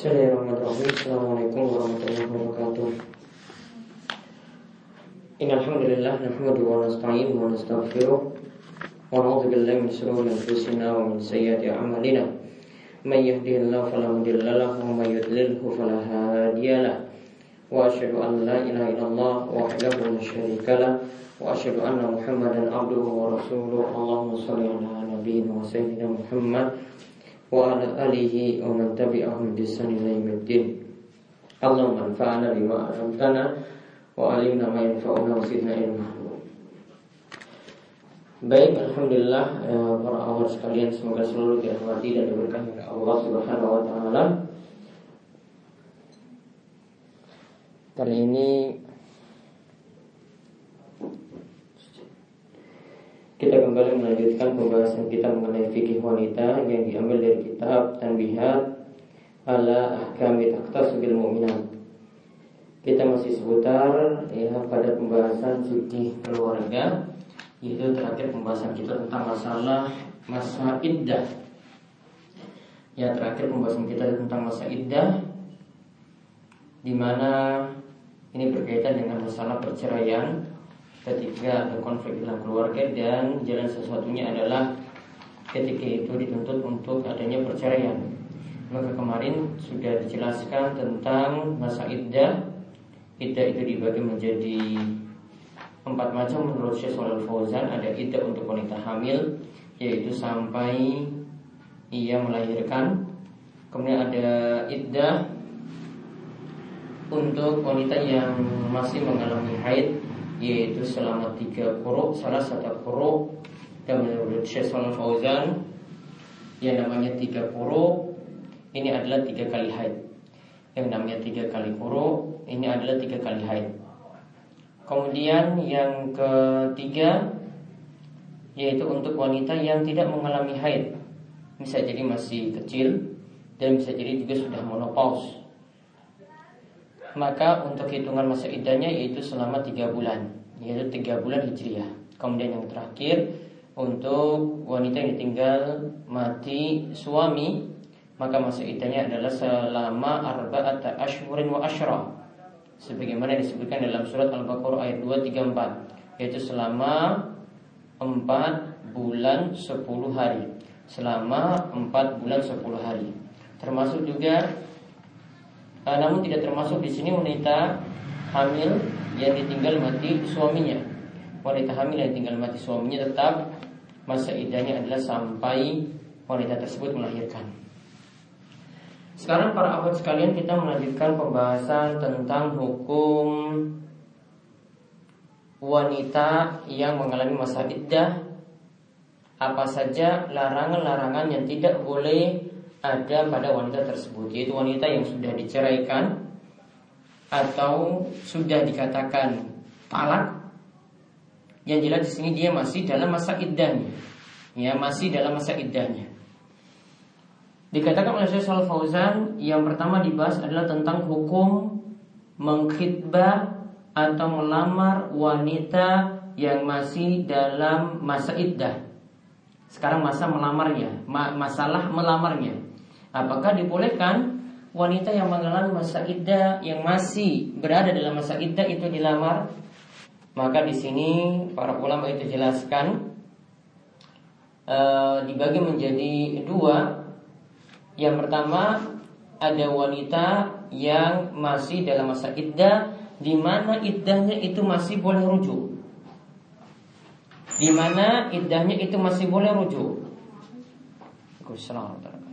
بسم الله الرحمن الرحيم السلام عليكم ورحمة الله وبركاته إن الحمد لله نحمده ونستعينه ونستغفره ونعوذ بالله من شرور أنفسنا ومن سيئات أعمالنا من يهده الله فلا مضل له ومن يضلله فلا هادي له وأشهد أن لا إله إلا الله وحده لا شريك له وأشهد أن محمدا عبده ورسوله اللهم صل على نبينا وسيدنا محمد وعلى آله ومن تبعهم بإحسان إلى يوم الدين اللهم انفعنا بما علمتنا وعلمنا ما ينفعنا وزدنا علما Baik, Alhamdulillah ya, para awal sekalian semoga selalu dirahmati dan diberkahi oleh Allah Subhanahu Wa Taala. Kali ini kembali melanjutkan pembahasan kita mengenai fikih wanita yang diambil dari kitab Tanbihat ala ahkami taqtasubil mu'minat. Kita masih seputar ya pada pembahasan fikih keluarga itu terakhir pembahasan kita tentang masalah masa iddah. Ya terakhir pembahasan kita tentang masa iddah di mana ini berkaitan dengan masalah perceraian ketika ada konflik dalam keluarga dan jalan sesuatunya adalah ketika itu dituntut untuk adanya perceraian. Maka kemarin sudah dijelaskan tentang masa iddah. Iddah itu dibagi menjadi empat macam menurut Syekh Shalal Fauzan. Ada iddah untuk wanita hamil, yaitu sampai ia melahirkan. Kemudian ada iddah untuk wanita yang masih mengalami haid yaitu selama tiga kuruk salah satu kuruk dan menurut Syekh Fauzan yang namanya tiga kuruk ini adalah tiga kali haid. Yang namanya tiga kali kuruk ini adalah tiga kali haid. Kemudian yang ketiga yaitu untuk wanita yang tidak mengalami haid. Bisa jadi masih kecil dan bisa jadi juga sudah menopause maka untuk hitungan masa idahnya yaitu selama tiga bulan yaitu tiga bulan hijriah. Kemudian yang terakhir untuk wanita yang ditinggal mati suami maka masa idahnya adalah selama arba'ata ashhurin wa ashra sebagaimana disebutkan dalam surat Al-Baqarah ayat 234 yaitu selama 4 bulan 10 hari. Selama 4 bulan 10 hari. Termasuk juga uh, namun tidak termasuk di sini wanita hamil yang ditinggal mati suaminya. Wanita hamil yang ditinggal mati suaminya tetap masa idahnya adalah sampai wanita tersebut melahirkan. Sekarang para awal sekalian kita melanjutkan pembahasan tentang hukum wanita yang mengalami masa iddah apa saja larangan-larangan yang tidak boleh ada pada wanita tersebut yaitu wanita yang sudah diceraikan atau sudah dikatakan talak. Yang jelas di sini dia masih dalam masa iddahnya. Ya masih dalam masa iddahnya. Dikatakan oleh Shalal Fauzan yang pertama dibahas adalah tentang hukum mengkhidbah atau melamar wanita yang masih dalam masa iddah. Sekarang masa melamarnya masalah melamarnya apakah dibolehkan wanita yang mengalami masa iddah yang masih berada dalam masa iddah itu dilamar, maka di sini para ulama itu jelaskan e, dibagi menjadi dua. Yang pertama ada wanita yang masih dalam masa iddah di mana iddahnya itu masih boleh rujuk. Di mana iddahnya itu masih boleh rujuk. Assalamualaikum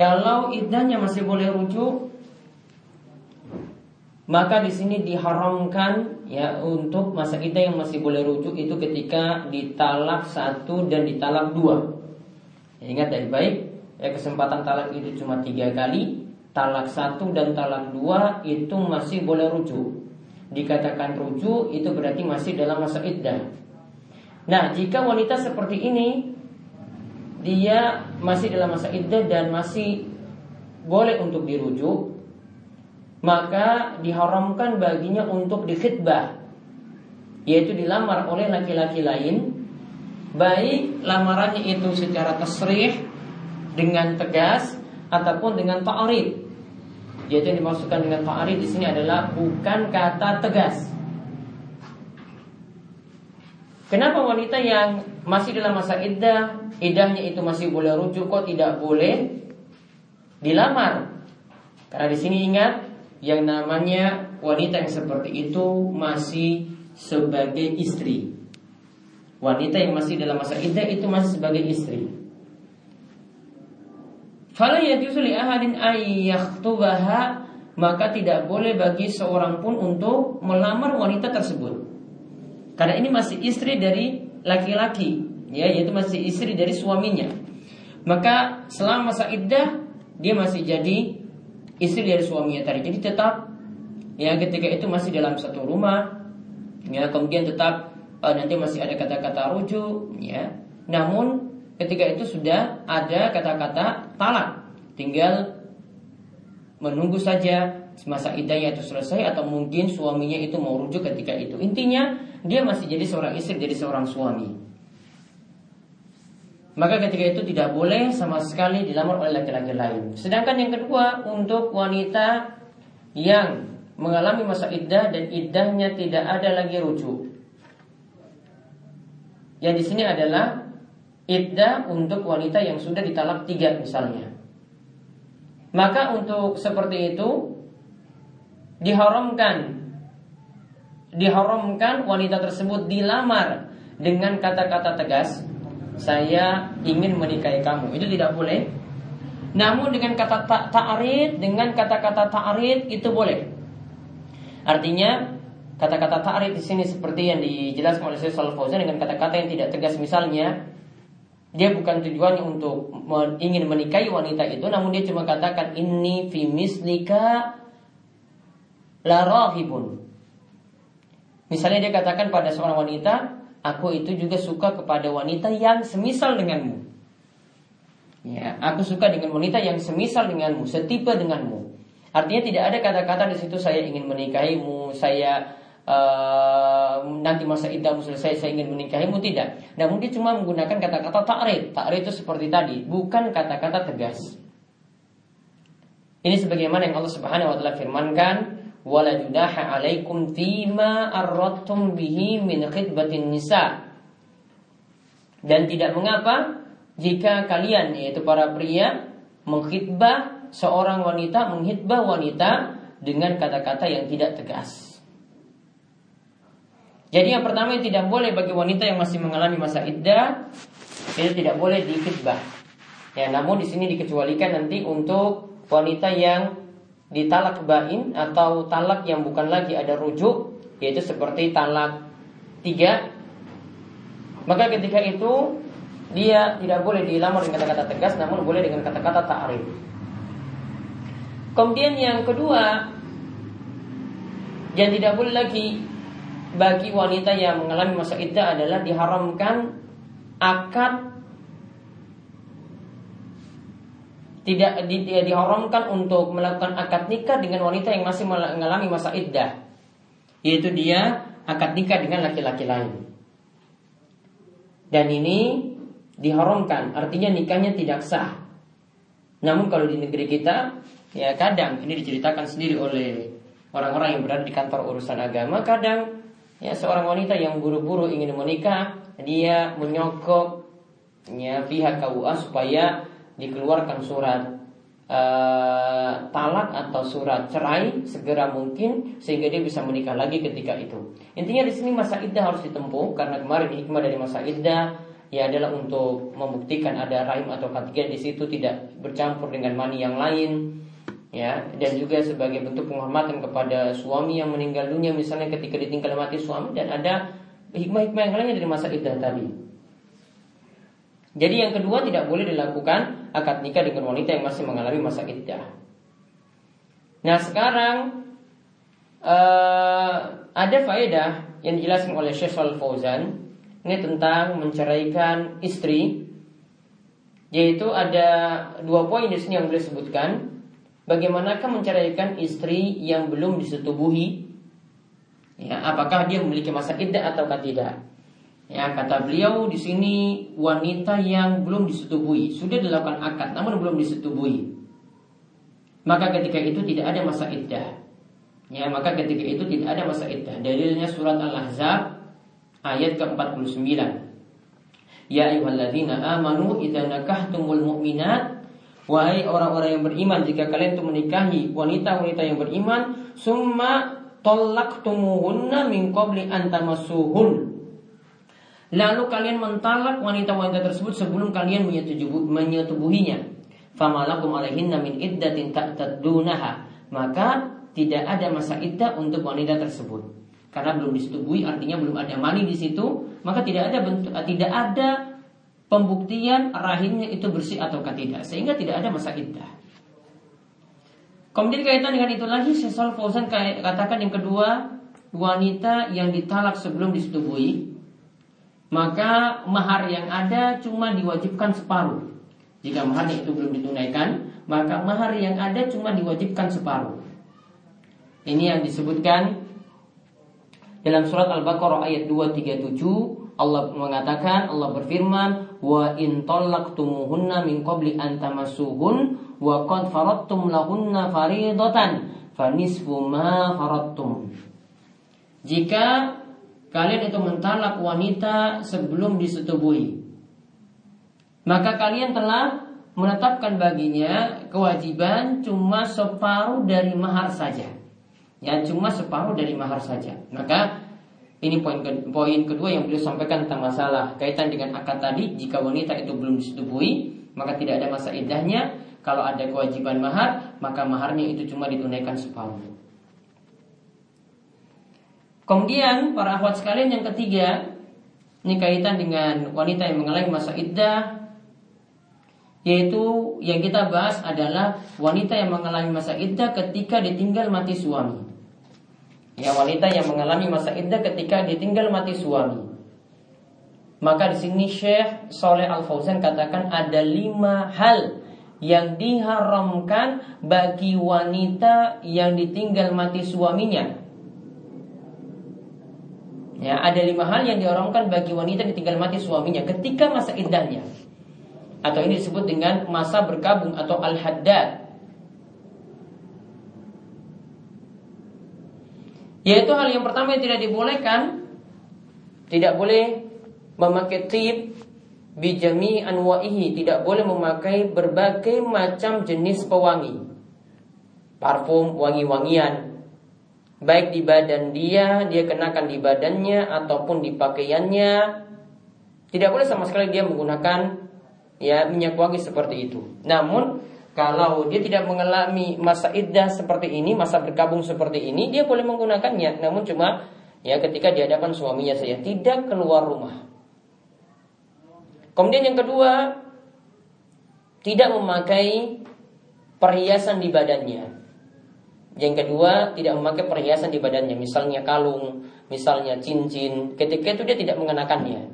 kalau iddahnya masih boleh rujuk, maka di sini diharamkan ya untuk masa iddah yang masih boleh rujuk itu ketika ditalak satu dan ditalak dua. Ya, ingat baik-baik, ya kesempatan talak itu cuma tiga kali, talak satu dan talak dua itu masih boleh rujuk. Dikatakan rujuk itu berarti masih dalam masa iddah. Nah, jika wanita seperti ini dia masih dalam masa iddah dan masih boleh untuk dirujuk, maka diharamkan baginya untuk dikhidbah, yaitu dilamar oleh laki-laki lain, baik lamarannya itu secara tasrih dengan tegas ataupun dengan ta'rif. Yaitu yang dimaksudkan dengan ta'rif di sini adalah bukan kata tegas. Kenapa wanita yang masih dalam masa iddah, iddahnya itu masih boleh rujuk kok tidak boleh dilamar? Karena di sini ingat yang namanya wanita yang seperti itu masih sebagai istri. Wanita yang masih dalam masa iddah itu masih sebagai istri. Fala yajuzu li ahadin maka tidak boleh bagi seorang pun untuk melamar wanita tersebut. Karena ini masih istri dari laki-laki, ya, yaitu masih istri dari suaminya. Maka selama masa iddah dia masih jadi istri dari suaminya tadi. Jadi tetap ya ketika itu masih dalam satu rumah, ya kemudian tetap uh, nanti masih ada kata-kata rujuk, ya. Namun ketika itu sudah ada kata-kata talak, tinggal menunggu saja masa idahnya itu selesai atau mungkin suaminya itu mau rujuk ketika itu. Intinya dia masih jadi seorang istri, jadi seorang suami. Maka ketika itu tidak boleh sama sekali dilamar oleh laki-laki lain. Sedangkan yang kedua untuk wanita yang mengalami masa iddah dan iddahnya tidak ada lagi rujuk. Yang di sini adalah iddah untuk wanita yang sudah ditalak tiga misalnya. Maka untuk seperti itu diharamkan. Diharamkan wanita tersebut dilamar dengan kata-kata tegas saya ingin menikahi kamu. Itu tidak boleh. Namun dengan kata ta'arid dengan kata-kata ta'arid itu boleh. Artinya kata-kata ta'arid di sini seperti yang dijelaskan oleh Syekh Fauzan dengan kata-kata yang tidak tegas. Misalnya dia bukan tujuannya untuk ingin menikahi wanita itu namun dia cuma katakan ini fi mislika la rahibun. Misalnya dia katakan pada seorang wanita, aku itu juga suka kepada wanita yang semisal denganmu. Ya, aku suka dengan wanita yang semisal denganmu, setipe denganmu. Artinya tidak ada kata-kata di situ saya ingin menikahimu, saya uh, nanti masa idahmu selesai saya ingin menikahimu tidak. Namun dia cuma menggunakan kata-kata ta'rid. Ta'rid itu seperti tadi, bukan kata-kata tegas. Ini sebagaimana yang Allah Subhanahu wa taala firmankan, wala junaha alaikum bihi min khidbatin nisa. Dan tidak mengapa jika kalian yaitu para pria mengkhidbah seorang wanita, menghitbah wanita dengan kata-kata yang tidak tegas. Jadi yang pertama yang tidak boleh bagi wanita yang masih mengalami masa iddah itu tidak boleh dikhidbah. Ya, namun di sini dikecualikan nanti untuk wanita yang ditalak bain atau talak yang bukan lagi ada rujuk yaitu seperti talak tiga. Maka ketika itu dia tidak boleh dilamar dengan kata-kata tegas namun boleh dengan kata-kata ta'arif kemudian yang kedua yang tidak boleh lagi bagi wanita yang mengalami masa iddah adalah diharamkan akad tidak di, di, diharamkan untuk melakukan akad nikah dengan wanita yang masih mengalami masa iddah. Yaitu dia akad nikah dengan laki-laki lain. Dan ini diharamkan. Artinya nikahnya tidak sah. Namun kalau di negeri kita ya kadang ini diceritakan sendiri oleh orang-orang yang berada di kantor urusan agama kadang ya seorang wanita yang buru-buru ingin menikah dia menyokok ya pihak KUA supaya dikeluarkan surat uh, talak atau surat cerai segera mungkin sehingga dia bisa menikah lagi ketika itu. Intinya di sini masa iddah harus ditempuh karena kemarin hikmah dari masa iddah ya adalah untuk membuktikan ada rahim atau ketiga di situ tidak bercampur dengan mani yang lain ya dan juga sebagai bentuk penghormatan kepada suami yang meninggal dunia misalnya ketika ditinggal mati suami dan ada hikmah-hikmah yang lainnya dari masa iddah tadi. Jadi yang kedua tidak boleh dilakukan akad nikah dengan wanita yang masih mengalami masa iddah. Nah sekarang uh, ada faedah yang dijelaskan oleh Syekh Al Fauzan ini tentang menceraikan istri yaitu ada dua poin di sini yang boleh sebutkan bagaimanakah menceraikan istri yang belum disetubuhi? Ya apakah dia memiliki masa iddah atau tidak Ya, kata beliau di sini wanita yang belum disetubui, sudah dilakukan akad namun belum disetubui. maka ketika itu tidak ada masa iddah. Ya, maka ketika itu tidak ada masa iddah. Dalilnya surat Al-Ahzab ayat ke-49. Ya ayyuhalladzina amanu idza nakahtumul mu'minat wahai orang-orang yang beriman jika kalian itu menikahi wanita-wanita yang beriman summa tallaqtumuhunna min qabli an tamassuhun lalu kalian mentalak wanita-wanita tersebut sebelum kalian menyetubuhinya. Famalakum alaihinna min iddatin ta'taddunaha maka tidak ada masa iddah untuk wanita tersebut. Karena belum disetubui artinya belum ada mani di situ maka tidak ada bentuk tidak ada pembuktian rahimnya itu bersih atau tidak. Sehingga tidak ada masa iddah. Kemudian kaitan dengan itu lagi Syaikhul Fauzan katakan yang kedua wanita yang ditalak sebelum disetubui maka mahar yang ada cuma diwajibkan separuh. Jika maharnya itu belum ditunaikan maka mahar yang ada cuma diwajibkan separuh. Ini yang disebutkan dalam surat Al-Baqarah ayat 237 Allah mengatakan Allah berfirman wa in talaqtumuhunna min qabli an tamassuhun wa qad faradtum lahunna faridatan fanisfu ma faradtum Jika kalian itu mentalak wanita sebelum disetubuhi maka kalian telah menetapkan baginya kewajiban cuma separuh dari mahar saja Ya cuma separuh dari mahar saja. Maka ini poin ke, poin kedua yang beliau sampaikan tentang masalah kaitan dengan akad tadi. Jika wanita itu belum disetubui, maka tidak ada masa idahnya. Kalau ada kewajiban mahar, maka maharnya itu cuma ditunaikan separuh. Kemudian para akhwat sekalian yang ketiga, ini kaitan dengan wanita yang mengalami masa iddah yaitu yang kita bahas adalah wanita yang mengalami masa iddah ketika ditinggal mati suami. Ya wanita yang mengalami masa iddah ketika ditinggal mati suami. Maka di sini Syekh Soleh Al Fauzan katakan ada lima hal yang diharamkan bagi wanita yang ditinggal mati suaminya. Ya, ada lima hal yang diharamkan bagi wanita ditinggal mati suaminya ketika masa iddahnya. Atau ini disebut dengan masa berkabung atau al-haddad. Yaitu hal yang pertama yang tidak dibolehkan Tidak boleh memakai tip Bijami anwa'ihi Tidak boleh memakai berbagai macam jenis pewangi Parfum, wangi-wangian Baik di badan dia, dia kenakan di badannya Ataupun di pakaiannya Tidak boleh sama sekali dia menggunakan ya minyak wangi seperti itu Namun kalau dia tidak mengalami masa iddah seperti ini, masa berkabung seperti ini, dia boleh menggunakannya. Namun cuma ya ketika di hadapan suaminya saja, tidak keluar rumah. Kemudian yang kedua, tidak memakai perhiasan di badannya. Yang kedua, tidak memakai perhiasan di badannya, misalnya kalung, misalnya cincin. Ketika itu dia tidak mengenakannya.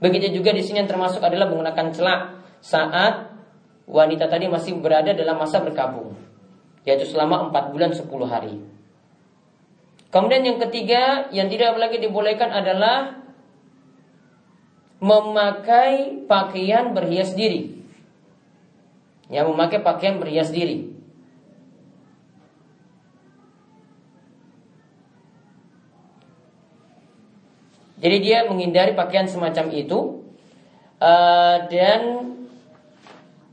Begitu juga di sini yang termasuk adalah menggunakan celak saat wanita tadi masih berada dalam masa berkabung yaitu selama 4 bulan 10 hari. Kemudian yang ketiga yang tidak lagi dibolehkan adalah memakai pakaian berhias diri. Ya, memakai pakaian berhias diri. Jadi dia menghindari pakaian semacam itu uh, dan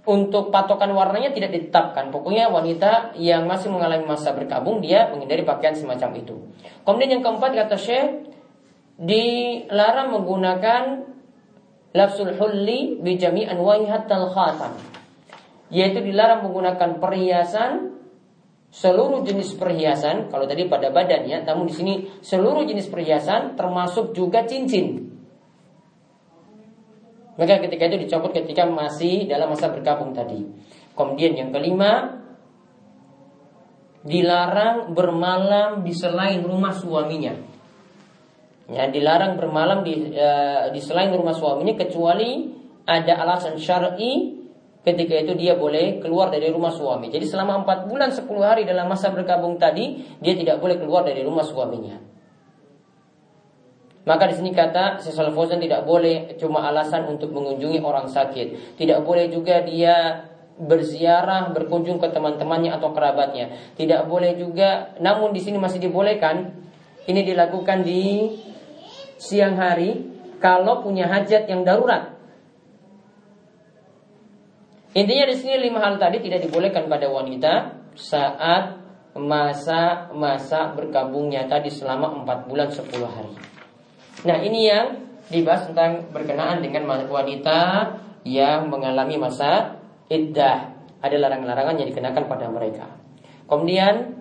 untuk patokan warnanya tidak ditetapkan. Pokoknya wanita yang masih mengalami masa berkabung dia menghindari pakaian semacam itu. Kemudian yang keempat kata Syekh dilarang menggunakan lafsul hulli bi jami'an hatta khatam. Yaitu dilarang menggunakan perhiasan seluruh jenis perhiasan kalau tadi pada badannya namun di sini seluruh jenis perhiasan termasuk juga cincin maka ketika itu dicopot ketika masih dalam masa berkabung tadi. Kemudian yang kelima, dilarang bermalam di selain rumah suaminya. Ya, dilarang bermalam di, uh, di selain rumah suaminya kecuali ada alasan syar'i ketika itu dia boleh keluar dari rumah suami. Jadi selama 4 bulan 10 hari dalam masa berkabung tadi dia tidak boleh keluar dari rumah suaminya. Maka di sini kata Syaikhul Fauzan tidak boleh cuma alasan untuk mengunjungi orang sakit. Tidak boleh juga dia berziarah, berkunjung ke teman-temannya atau kerabatnya. Tidak boleh juga, namun di sini masih dibolehkan. Ini dilakukan di siang hari kalau punya hajat yang darurat. Intinya di sini lima hal tadi tidak dibolehkan pada wanita saat masa-masa berkabungnya tadi selama empat bulan sepuluh hari. Nah ini yang dibahas tentang berkenaan dengan wanita yang mengalami masa iddah. Ada larangan-larangan yang dikenakan pada mereka. Kemudian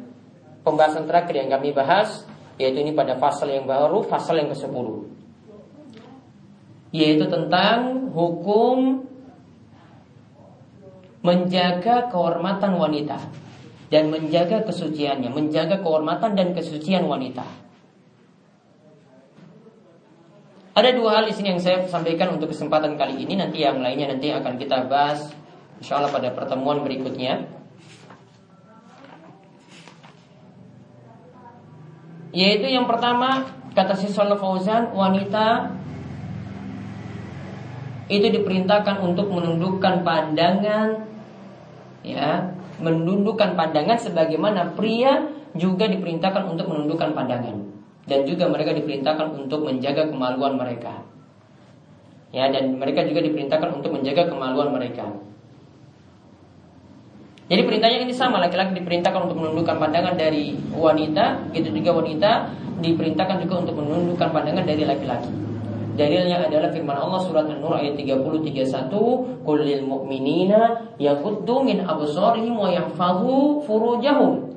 pembahasan terakhir yang kami bahas yaitu ini pada pasal yang baru, pasal yang ke-10. Yaitu tentang hukum menjaga kehormatan wanita dan menjaga kesuciannya, menjaga kehormatan dan kesucian wanita. Ada dua hal di sini yang saya sampaikan untuk kesempatan kali ini. Nanti yang lainnya nanti akan kita bahas, insya Allah pada pertemuan berikutnya. Yaitu yang pertama kata si Fauzan wanita itu diperintahkan untuk menundukkan pandangan ya menundukkan pandangan sebagaimana pria juga diperintahkan untuk menundukkan pandangan dan juga mereka diperintahkan untuk menjaga kemaluan mereka. Ya, dan mereka juga diperintahkan untuk menjaga kemaluan mereka. Jadi perintahnya ini sama, laki-laki diperintahkan untuk menundukkan pandangan dari wanita, gitu juga wanita diperintahkan juga untuk menundukkan pandangan dari laki-laki. Dalilnya adalah firman Allah surat An-Nur ayat 30 31, "Qul lil mu'minina yaghuddu min absarihim wa yahfazu furujahum."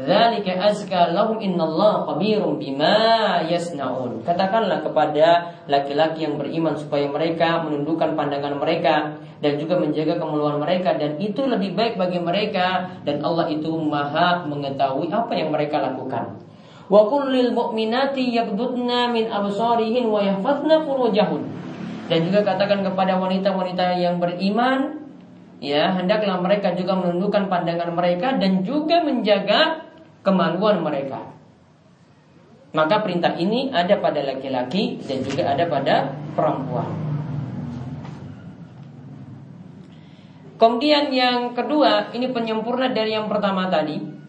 Dzalika azka lahum innallaha khabirum bima yasnaun. Katakanlah kepada laki-laki yang beriman supaya mereka menundukkan pandangan mereka dan juga menjaga kemaluan mereka dan itu lebih baik bagi mereka dan Allah itu Maha mengetahui apa yang mereka lakukan. Wa kullil mu'minati yaghdudna min absarihin wa yahfazna furujahun. Dan juga katakan kepada wanita-wanita yang beriman ya hendaklah mereka juga menundukkan pandangan mereka dan juga menjaga kemaluan mereka. Maka perintah ini ada pada laki-laki dan juga ada pada perempuan. Kemudian yang kedua, ini penyempurna dari yang pertama tadi.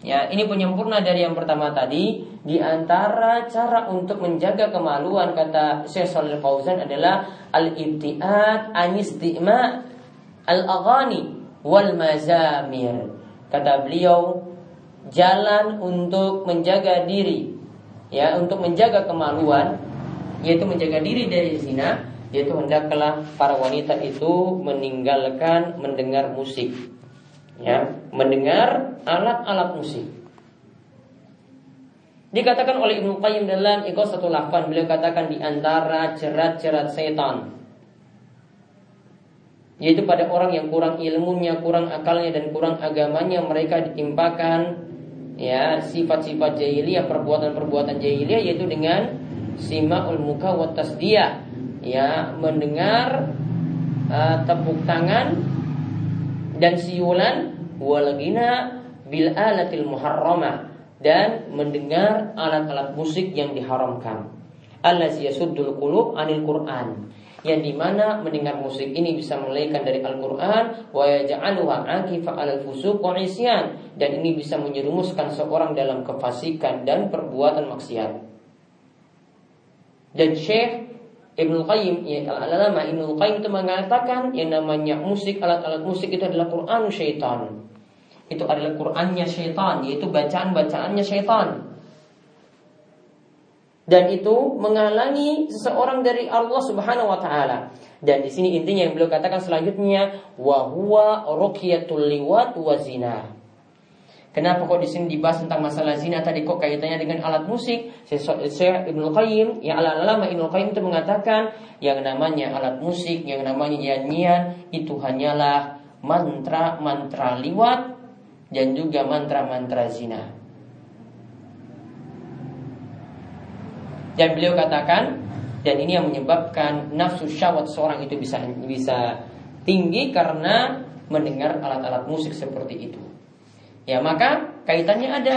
Ya, ini penyempurna dari yang pertama tadi. Di antara cara untuk menjaga kemaluan kata Syekh Shalal Fauzan adalah al-ibtiat anistima al-aghani wal mazamir. Kata beliau, jalan untuk menjaga diri ya untuk menjaga kemaluan yaitu menjaga diri dari zina yaitu hendaklah para wanita itu meninggalkan mendengar musik ya mendengar alat-alat musik. Dikatakan oleh Ibnu Qayyim dalam satu Lahfan beliau katakan di antara jerat-jerat setan. Yaitu pada orang yang kurang ilmunya, kurang akalnya dan kurang agamanya mereka ditimpakan ya sifat-sifat jahiliyah perbuatan-perbuatan jahiliyah yaitu dengan simaul muka wa tasdiyah. Ya mendengar uh, tepuk tangan dan siulan walagina bil alatil muharramah dan mendengar alat-alat musik yang diharamkan. Allazi yasuddul qulub anil Qur'an yang di mana mendengar musik ini bisa melalaikan dari Al-Quran wa yaj'aluha akifa al fusuq wa dan ini bisa menyerumuskan seorang dalam kefasikan dan perbuatan maksiat. Dan Syekh Ibnu Qayyim ya al-alama Ibnu Qayyim itu mengatakan yang namanya musik alat-alat musik itu adalah Quran syaitan. Itu adalah Qurannya syaitan, yaitu bacaan-bacaannya syaitan dan itu menghalangi seseorang dari Allah Subhanahu wa taala. Dan di sini intinya yang beliau katakan selanjutnya wa huwa ruqyatul liwat wa zina. Kenapa kok di sini dibahas tentang masalah zina tadi kok kaitannya dengan alat musik? Syekh Ibnu Qayyim, yang ala-alama Ibnu Qayyim itu mengatakan yang namanya alat musik, yang namanya nyanyian itu hanyalah mantra-mantra liwat dan juga mantra-mantra zina. Dan beliau katakan dan ini yang menyebabkan nafsu syahwat seorang itu bisa bisa tinggi karena mendengar alat-alat musik seperti itu. Ya, maka kaitannya ada.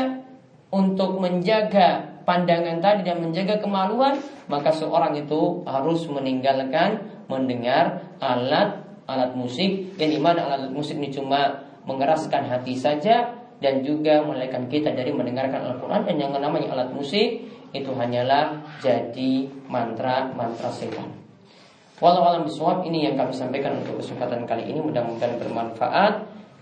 Untuk menjaga pandangan tadi dan menjaga kemaluan, maka seorang itu harus meninggalkan mendengar alat alat musik. Yang di mana alat musik ini cuma mengeraskan hati saja dan juga melalaikan kita dari mendengarkan Al-Quran. Dan yang namanya alat musik itu hanyalah jadi mantra-mantra setan. Walau alam biswab ini yang kami sampaikan untuk kesempatan kali ini. Mudah-mudahan bermanfaat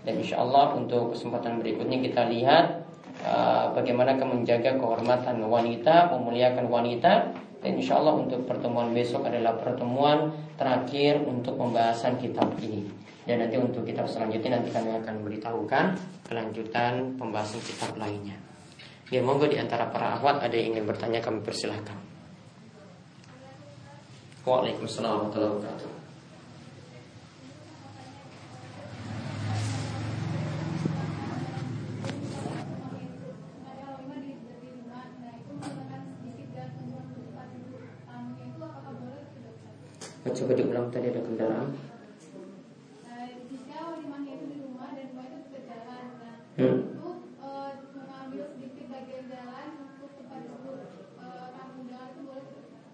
dan insya Allah untuk kesempatan berikutnya kita lihat uh, bagaimana menjaga kehormatan wanita, memuliakan wanita dan insya Allah untuk pertemuan besok adalah pertemuan terakhir untuk pembahasan kitab ini. Dan nanti untuk kitab selanjutnya nanti kami akan beritahukan kelanjutan pembahasan kitab lainnya. Ya monggo di antara para akhwat ada yang ingin bertanya kami persilahkan. Waalaikumsalam warahmatullahi wabarakatuh. Coba diulang tadi ada kendaraan. Hmm.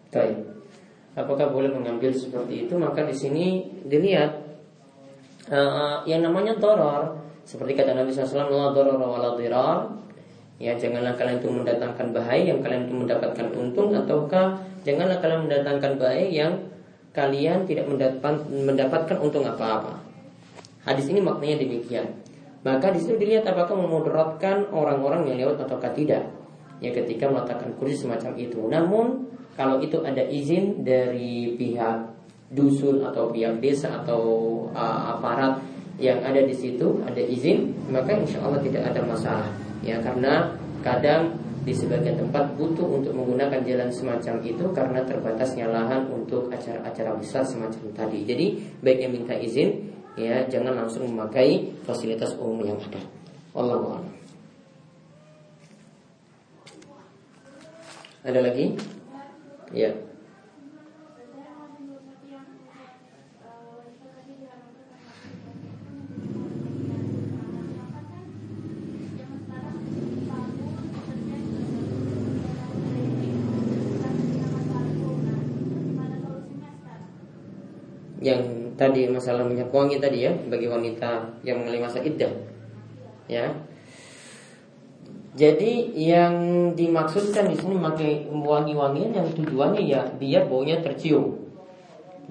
Baik. Apakah boleh mengambil seperti itu? Maka di sini dilihat uh, yang namanya doror, seperti kata Nabi SAW, la doror wala dirar. Ya, janganlah kalian itu mendatangkan bahaya yang kalian itu mendapatkan untung ataukah janganlah kalian mendatangkan bahaya yang kalian tidak mendapatkan untung apa-apa. Hadis ini maknanya demikian. Maka di situ dilihat apakah memudaratkan orang-orang yang lewat ataukah tidak. Ya ketika meletakkan kursi semacam itu. Namun kalau itu ada izin dari pihak dusun atau pihak desa atau uh, aparat yang ada di situ ada izin maka insya Allah tidak ada masalah ya karena kadang di sebagian tempat butuh untuk menggunakan jalan semacam itu karena terbatasnya lahan untuk acara-acara besar semacam tadi. Jadi baik yang minta izin ya jangan langsung memakai fasilitas umum yang ada. Allah Ada lagi? Ya. yang tadi masalah minyak wangi tadi ya bagi wanita yang mengalami masa iddah. Ya. Jadi yang dimaksudkan di sini memakai wangi-wangian yang tujuannya ya dia baunya tercium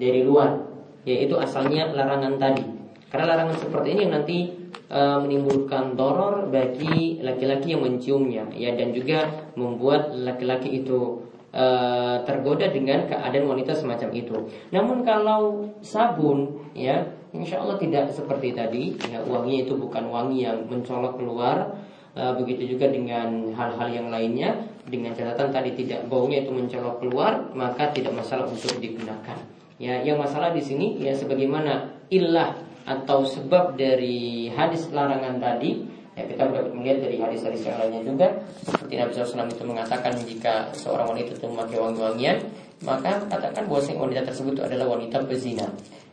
dari luar yaitu asalnya larangan tadi. Karena larangan seperti ini nanti e, menimbulkan doror bagi laki-laki yang menciumnya. Ya dan juga membuat laki-laki itu e, tergoda dengan keadaan wanita semacam itu. Namun kalau sabun ya insya Allah tidak seperti tadi ya wanginya itu bukan wangi yang mencolok keluar e, begitu juga dengan hal-hal yang lainnya dengan catatan tadi tidak baunya itu mencolok keluar maka tidak masalah untuk digunakan. Ya, yang masalah di sini ya sebagaimana ilah atau sebab dari hadis larangan tadi Ya, kita melihat dari hadis-hadis yang lainnya juga seperti Nabi SAW itu mengatakan jika seorang wanita itu memakai wangi-wangian maka katakan bahwa wanita tersebut adalah wanita pezina.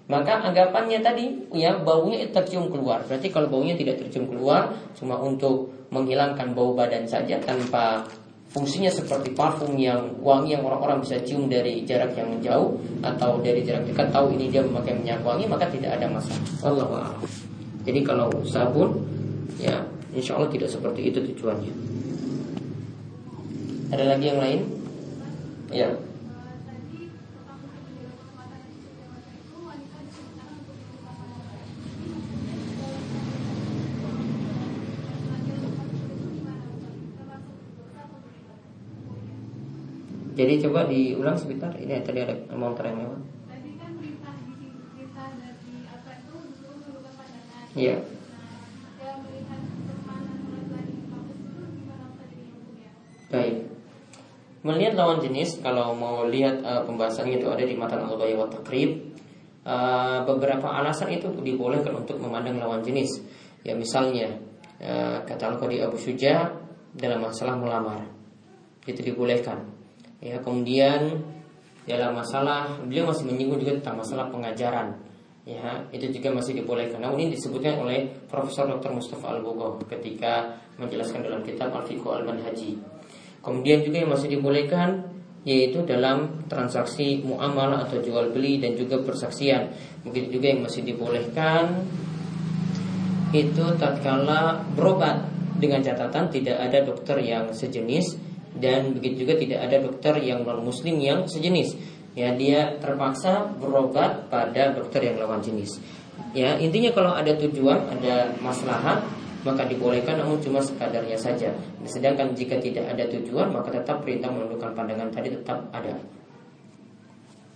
Maka anggapannya tadi ya baunya tercium keluar. Berarti kalau baunya tidak tercium keluar cuma untuk menghilangkan bau badan saja tanpa fungsinya seperti parfum yang wangi yang orang-orang bisa cium dari jarak yang jauh atau dari jarak dekat tahu ini dia memakai minyak wangi maka tidak ada masalah. Allah Jadi kalau sabun ya Insya Allah tidak seperti itu tujuannya. Ada lagi yang lain? Ya. Jadi coba diulang sebentar. Ini tadi ada motor yang lewat. Iya. Baik. Melihat lawan jenis, kalau mau lihat uh, pembahasannya itu ada di matan al-ghaya wa takrib. Uh, beberapa alasan itu dibolehkan untuk memandang lawan jenis. Ya misalnya uh, kata Al-Qadi Abu Suja dalam masalah melamar. Itu dibolehkan. Ya, kemudian dalam masalah beliau masih menyinggung juga tentang masalah pengajaran. Ya, itu juga masih dibolehkan. Namun ini disebutkan oleh Profesor Dr. Mustafa Al-Bugho ketika menjelaskan dalam kitab Al-Fiqh Al-Manhaji. Kemudian juga yang masih dibolehkan yaitu dalam transaksi muamalah atau jual beli dan juga persaksian. Mungkin juga yang masih dibolehkan itu tatkala berobat dengan catatan tidak ada dokter yang sejenis dan begitu juga tidak ada dokter yang non muslim yang sejenis. Ya dia terpaksa berobat pada dokter yang lawan jenis. Ya intinya kalau ada tujuan, ada maslahat maka dibolehkan namun cuma sekadarnya saja. Sedangkan jika tidak ada tujuan maka tetap perintah menundukkan pandangan tadi tetap ada.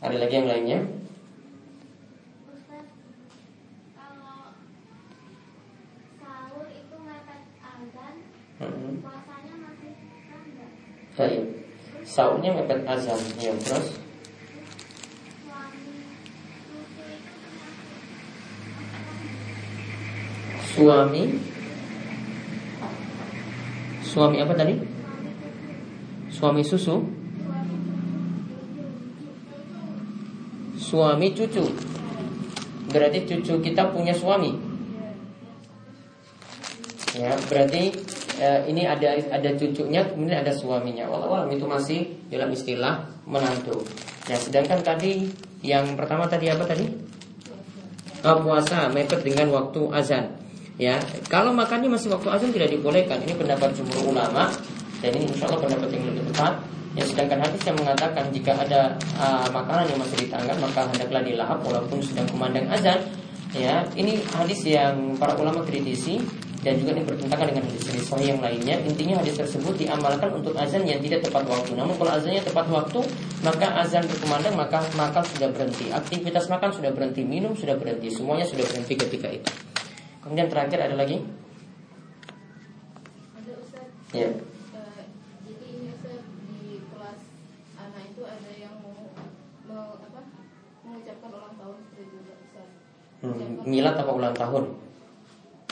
Ada lagi yang lainnya? Hmm. Baik. Sahurnya mepet azan, ya terus. Suami Suami apa tadi? Suami susu Suami cucu Berarti cucu kita punya suami Ya, berarti eh, ini ada ada cucunya, kemudian ada suaminya. Walau itu masih dalam istilah menantu. Ya, sedangkan tadi yang pertama tadi apa tadi? Oh, puasa mepet dengan waktu azan. Ya, kalau makannya masih waktu azan tidak dibolehkan. Ini pendapat jumhur ulama dan ini insya Allah pendapat yang lebih tepat. Ya, sedangkan hadis yang mengatakan jika ada uh, makanan yang masih di tangan maka hendaklah dilahap walaupun sedang kumandang azan. Ya, ini hadis yang para ulama kritisi dan juga ini bertentangan dengan hadis-hadis sahih yang lainnya. Intinya hadis tersebut diamalkan untuk azan yang tidak tepat waktu. Namun kalau azannya tepat waktu, maka azan berkumandang maka makan sudah berhenti, aktivitas makan sudah berhenti, minum sudah berhenti, semuanya sudah berhenti ketika itu. Kemudian terakhir ada lagi? Ada Ustaz. Ya. Uh, jadi ini Ustaz di kelas anak itu ada yang mau, mau apa? mengucapkan ulang tahun itu Ustaz. Hmm, milat apa ulang tahun?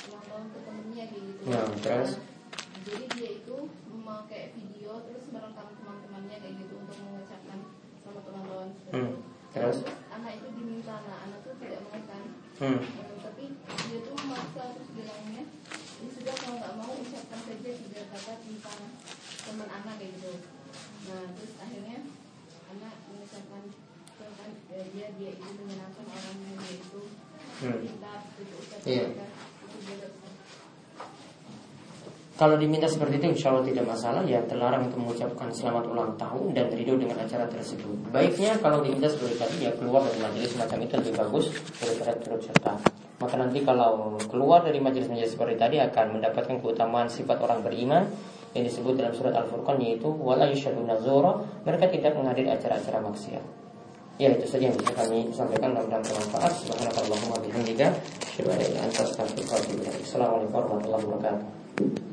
Ulang tahun ke temennya gitu. Nah, terus? Jadi dia itu memakai video terus merekam teman-temannya kayak gitu untuk mengucapkan selamat ulang tahun. Hmm, terus? anak itu diminta nah anak itu tidak mau kan. Hmm. Terus bilangnya ini sudah kalau nggak mau ucapkan saja tiga kata tentang teman anak kayak gitu nah terus akhirnya anak mengucapkan kan eh, dia dia itu menyenangkan orang yang dia itu Hmm. pintar itu ucapkan Iya. tiga, itu boleh Ustaz. Kalau diminta seperti itu insya Allah tidak masalah. Ya terlarang untuk mengucapkan selamat ulang tahun Dan ridho dengan acara tersebut. Baiknya kalau diminta seperti tadi Ya keluar dari majelis semacam itu lebih bagus Daripada turut serta. Maka nanti kalau keluar dari majelis-majelis seperti tadi Akan mendapatkan keutamaan sifat orang beriman Yang disebut dalam surat Al-Furqan Yaitu Wala zora Mereka tidak menghadiri acara-acara maksiat. Ya itu saja yang bisa kami sampaikan. Mudah-mudahan bermanfaat. Subhanakallahumma bihamdika. Assalamualaikum warahmatullahi wabarakatuh.